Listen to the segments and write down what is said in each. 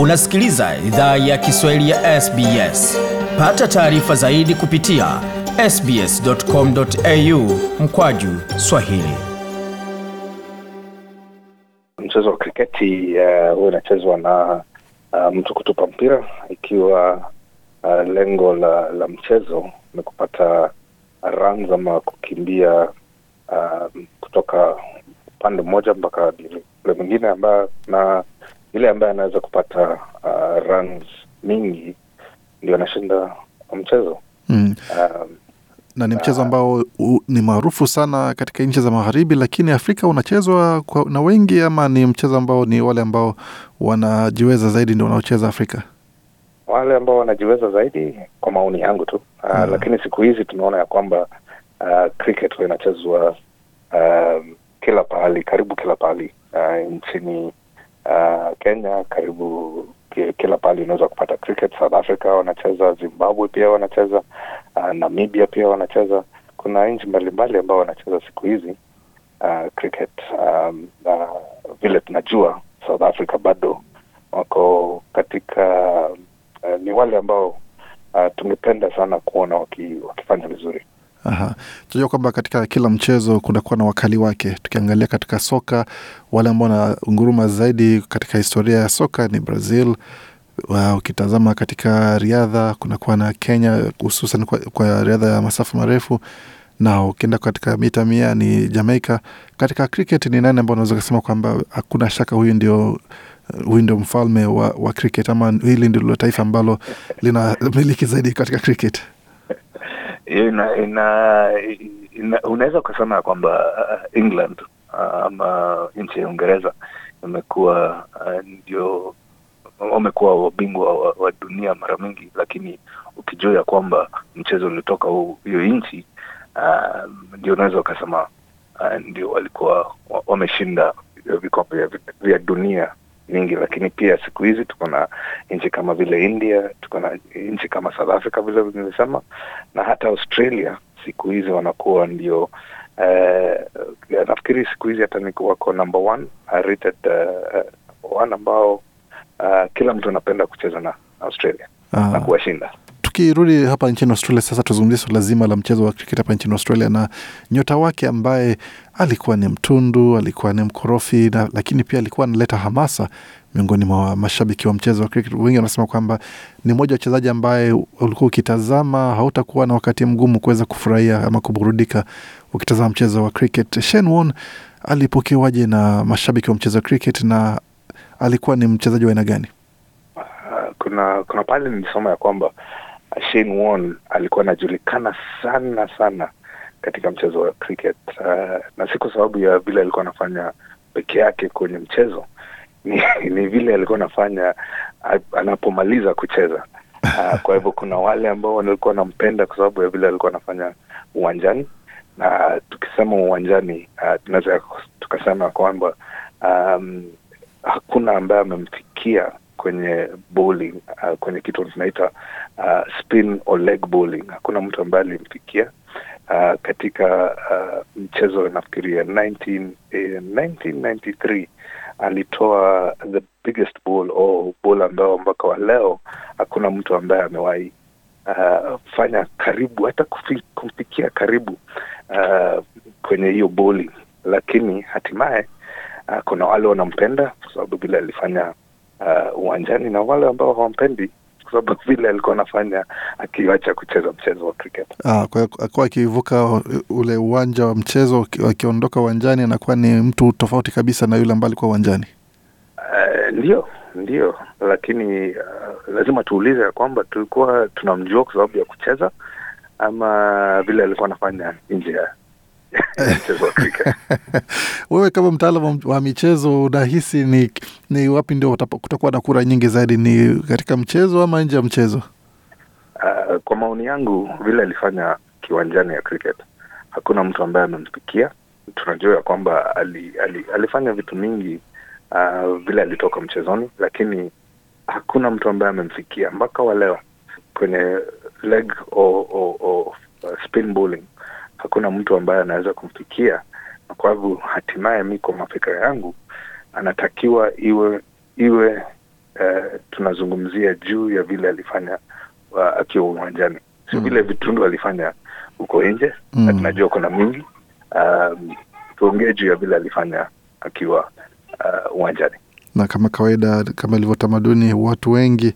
Unasikiliza idhaa ya Kiswahili ya SBS. Pata taarifa zaidi kupitia sbs.com.au mkwaju swahili. Mchezo wa kriketi uh, inachezwa na uh, mtu kutupa mpira ikiwa uh, lengo la, la mchezo ni kupata runs ama kukimbia uh, kutoka upande mmoja mpaka ule mwingine ambayo na yule ambaye anaweza kupata uh, runs mingi ndio anashinda mchezo Mm. um, na ni mchezo ambao u, ni maarufu sana katika nchi za magharibi, lakini Afrika unachezwa kwa, na wengi ama ni mchezo ambao ni wale ambao wanajiweza zaidi ndio wanaocheza Afrika? wale ambao wanajiweza zaidi kwa maoni yangu tu uh, yeah. lakini siku hizi tunaona ya kwamba uh, cricket inachezwa uh, kila pahali karibu kila pahali uh, nchini uh, Kenya karibu kila pahali unaweza kupata cricket. South Africa wanacheza, Zimbabwe pia wanacheza, uh, Namibia pia wanacheza. Kuna nchi mbalimbali ambao wanacheza siku hizi uh, cricket um, na vile tunajua South Africa bado wako katika uh, ni wale ambao uh, tungependa sana kuona waki, wakifanya vizuri. Aha. Tunajua kwamba katika kila mchezo kunakuwa na wakali wake. Tukiangalia katika soka, wale ambao na nguruma zaidi katika historia ya soka ni Brazil. Ukitazama katika riadha kunakuwa na Kenya, hususan kwa, kwa riadha ya masafa marefu, na ukienda katika mita mia ni Jamaica. Katika cricket ni nani ambao unaweza kusema kwamba hakuna shaka huyu ndio huyu ndio mfalme wa, wa cricket ama hili ndilo taifa ambalo lina zaidi katika cricket? ina, ina, ina unaweza ukasema ya kwamba uh, England uh, ama nchi ya Uingereza imekuwa uh, ndio wamekuwa wabingwa wa, wa dunia mara mingi, lakini ukijua ya kwamba mchezo ulitoka hu- hiyo nchi ndio unaweza ukasema ndio walikuwa wameshinda vikombe vya dunia mingi, lakini pia siku hizi tuko na nchi kama vile India, tuko na nchi kama South Africa vile nilisema, na hata Australia siku hizi wanakuwa ndio uh, nafikiri siku hizi hata ni wako number one uh, rated uh, one ambao uh, kila mtu anapenda kucheza na Australia Ah. na kuwashinda. Tukirudi hapa nchini Australia sasa, tuzungumzie suala zima la mchezo wa cricket hapa nchini Australia na nyota wake ambaye alikuwa ni mtundu, alikuwa ni mkorofi na, lakini pia alikuwa analeta hamasa miongoni mwa mashabiki wa mchezo wa cricket. Wengi wanasema kwamba ni mmoja wa wachezaji ambaye ulikuwa ukitazama hautakuwa na wakati mgumu kuweza kufurahia ama kuburudika ukitazama mchezo wa cricket. Shane Warne alipokewaje na mashabiki wa mchezo wa cricket na alikuwa ni mchezaji wa aina gani? Kuna kuna pale nilisoma ya kwamba Shane Warne alikuwa anajulikana sana sana katika mchezo wa cricket. Uh, na si kwa sababu ya vile alikuwa anafanya peke yake kwenye mchezo ni, ni vile alikuwa anafanya anapomaliza kucheza. Uh, kwa hivyo kuna wale ambao walikuwa wanampenda kwa sababu ya vile alikuwa anafanya uwanjani. Na tukisema uwanjani uh, tunaweza tukasema kwamba um, hakuna ambaye amemfikia kwenye bowling uh, kwenye kitu tunaita uh, spin or leg bowling. Hakuna mtu ambaye alimfikia uh, katika uh, mchezo nafikiria 19, eh, 1993 alitoa the biggest ball or ball ambao mpaka wa leo hakuna mtu ambaye amewahi uh, fanya karibu hata kumfikia karibu uh, kwenye hiyo bowling, lakini hatimaye uh, kuna wale wanampenda kwa sababu vile alifanya uh, uwanjani na wale ambao hawampendi kwa sababu vile alikuwa anafanya akiacha kucheza mchezo wa cricket. Ah, kwa akuwa akivuka ule uwanja wa mchezo akiondoka uwanjani anakuwa ni mtu tofauti kabisa na yule ambaye alikuwa uwanjani. Uh, ndio ndio, lakini uh, lazima tuulize ya kwamba tulikuwa tunamjua kwa sababu ya kucheza ama vile alikuwa anafanya nje ya mchezo. Wewe kama mtaalamu wa michezo unahisi ni, ni wapi ndio kutakuwa na kura nyingi zaidi, ni katika mchezo ama nje ya mchezo? Uh, kwa maoni yangu vile alifanya kiwanjani ya cricket, hakuna mtu ambaye amempikia. Tunajua ya kwamba ali, ali, alifanya vitu mingi uh, vile alitoka mchezoni, lakini hakuna mtu ambaye amemfikia mpaka wa leo kwenye leg o, o, o, spin bowling. Hakuna mtu ambaye anaweza kumfikia, na kwa hivyo hatimaye mi kwa mafikira yangu anatakiwa iwe iwe uh, tunazungumzia juu ya vile alifanya akiwa uwanjani, sio Mm. vile vitundu alifanya huko nje Mm. na tunajua kuna mingi. Um, tuongee juu ya vile alifanya akiwa uh, uwanjani. na kama kawaida, kama ilivyo tamaduni, watu wengi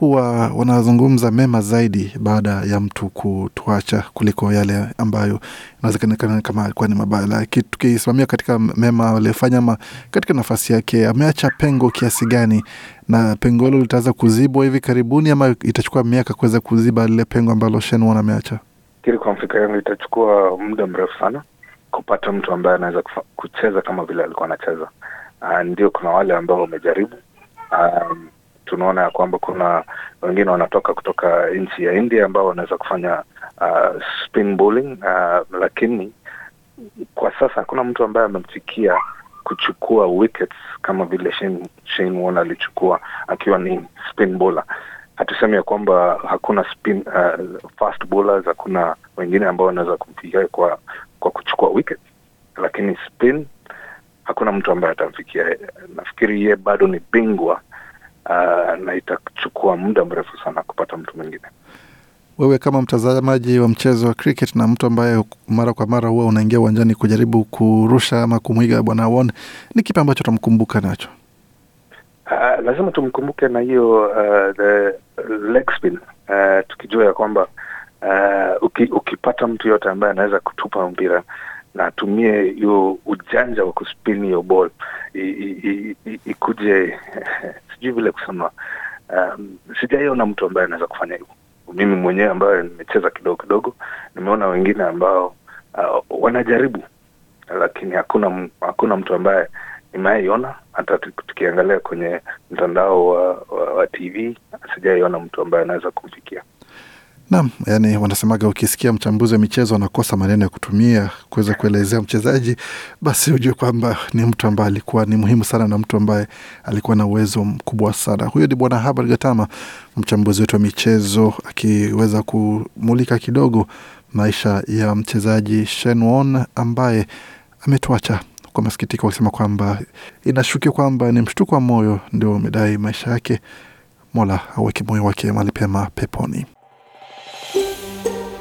huwa wanazungumza mema zaidi baada ya mtu kutuacha kuliko yale ambayo inawezekana kama alikuwa ni mabaya. Tukisimamia katika mema aliyofanya, ama katika nafasi yake, ameacha pengo kiasi gani, na pengo hilo litaweza kuzibwa hivi karibuni, ama itachukua miaka kuweza kuziba lile pengo ambalo Shenwan ameacha? Fikiri kwa mfika yangu itachukua muda mrefu sana kupata mtu ambaye anaweza kucheza kama vile alikuwa anacheza. Uh, ndio kuna wale ambao wamejaribu. Um, tunaona ya kwamba kuna wengine wanatoka kutoka nchi ya India ambao wanaweza kufanya uh, spin bowling uh, lakini kwa sasa hakuna mtu ambaye amemfikia kuchukua wickets kama vile Shane, Shane alichukua akiwa ni spin bowler. Hatusemi ya kwamba hakuna spin uh, fast bowlers, hakuna wengine ambao wanaweza kumfikia kwa kwa kuchukua wickets, lakini spin hakuna mtu ambaye atamfikia. Nafikiri ye bado ni bingwa uh, na itachukua muda mrefu sana kupata mtu mwingine. Wewe kama mtazamaji wa mchezo wa cricket na mtu ambaye mara kwa mara huwa unaingia uwanjani kujaribu kurusha ama kumwiga bwana Won, ni kipi ambacho utamkumbuka nacho? Uh, lazima tumkumbuke na hiyo uh, the leg spin uh, tukijua ya kwamba uh, uki, ukipata mtu yote ambaye anaweza kutupa mpira na atumie hiyo ujanja wa kuspin hiyo ball. Ikuje sijui vile kusema. Um, sijaiona mtu ambaye anaweza kufanya hivyo. Mimi mwenyewe ambaye nimecheza kidogo kidogo nimeona wengine ambao uh, wanajaribu lakini hakuna hakuna mtu ambaye nimaiona hata tukiangalia kwenye mtandao wa, wa, wa TV sijaiona mtu ambaye anaweza kumfikia. Naam, yani wanasemaga ukisikia mchambuzi wa michezo anakosa maneno ya kutumia kuweza kuelezea mchezaji, basi ujue kwamba ni mtu ambaye alikuwa ni muhimu sana na mtu ambaye alikuwa na uwezo mkubwa sana. Huyo ni Bwana Habari Gatama, mchambuzi wetu wa michezo, akiweza kumulika kidogo maisha ya mchezaji Shane Warne ambaye ametuacha kwa masikitiko, akisema kwamba inashukiwa kwamba ni mshtuko wa moyo ndio umedai maisha yake. Mola aweke moyo wake mahali pema peponi.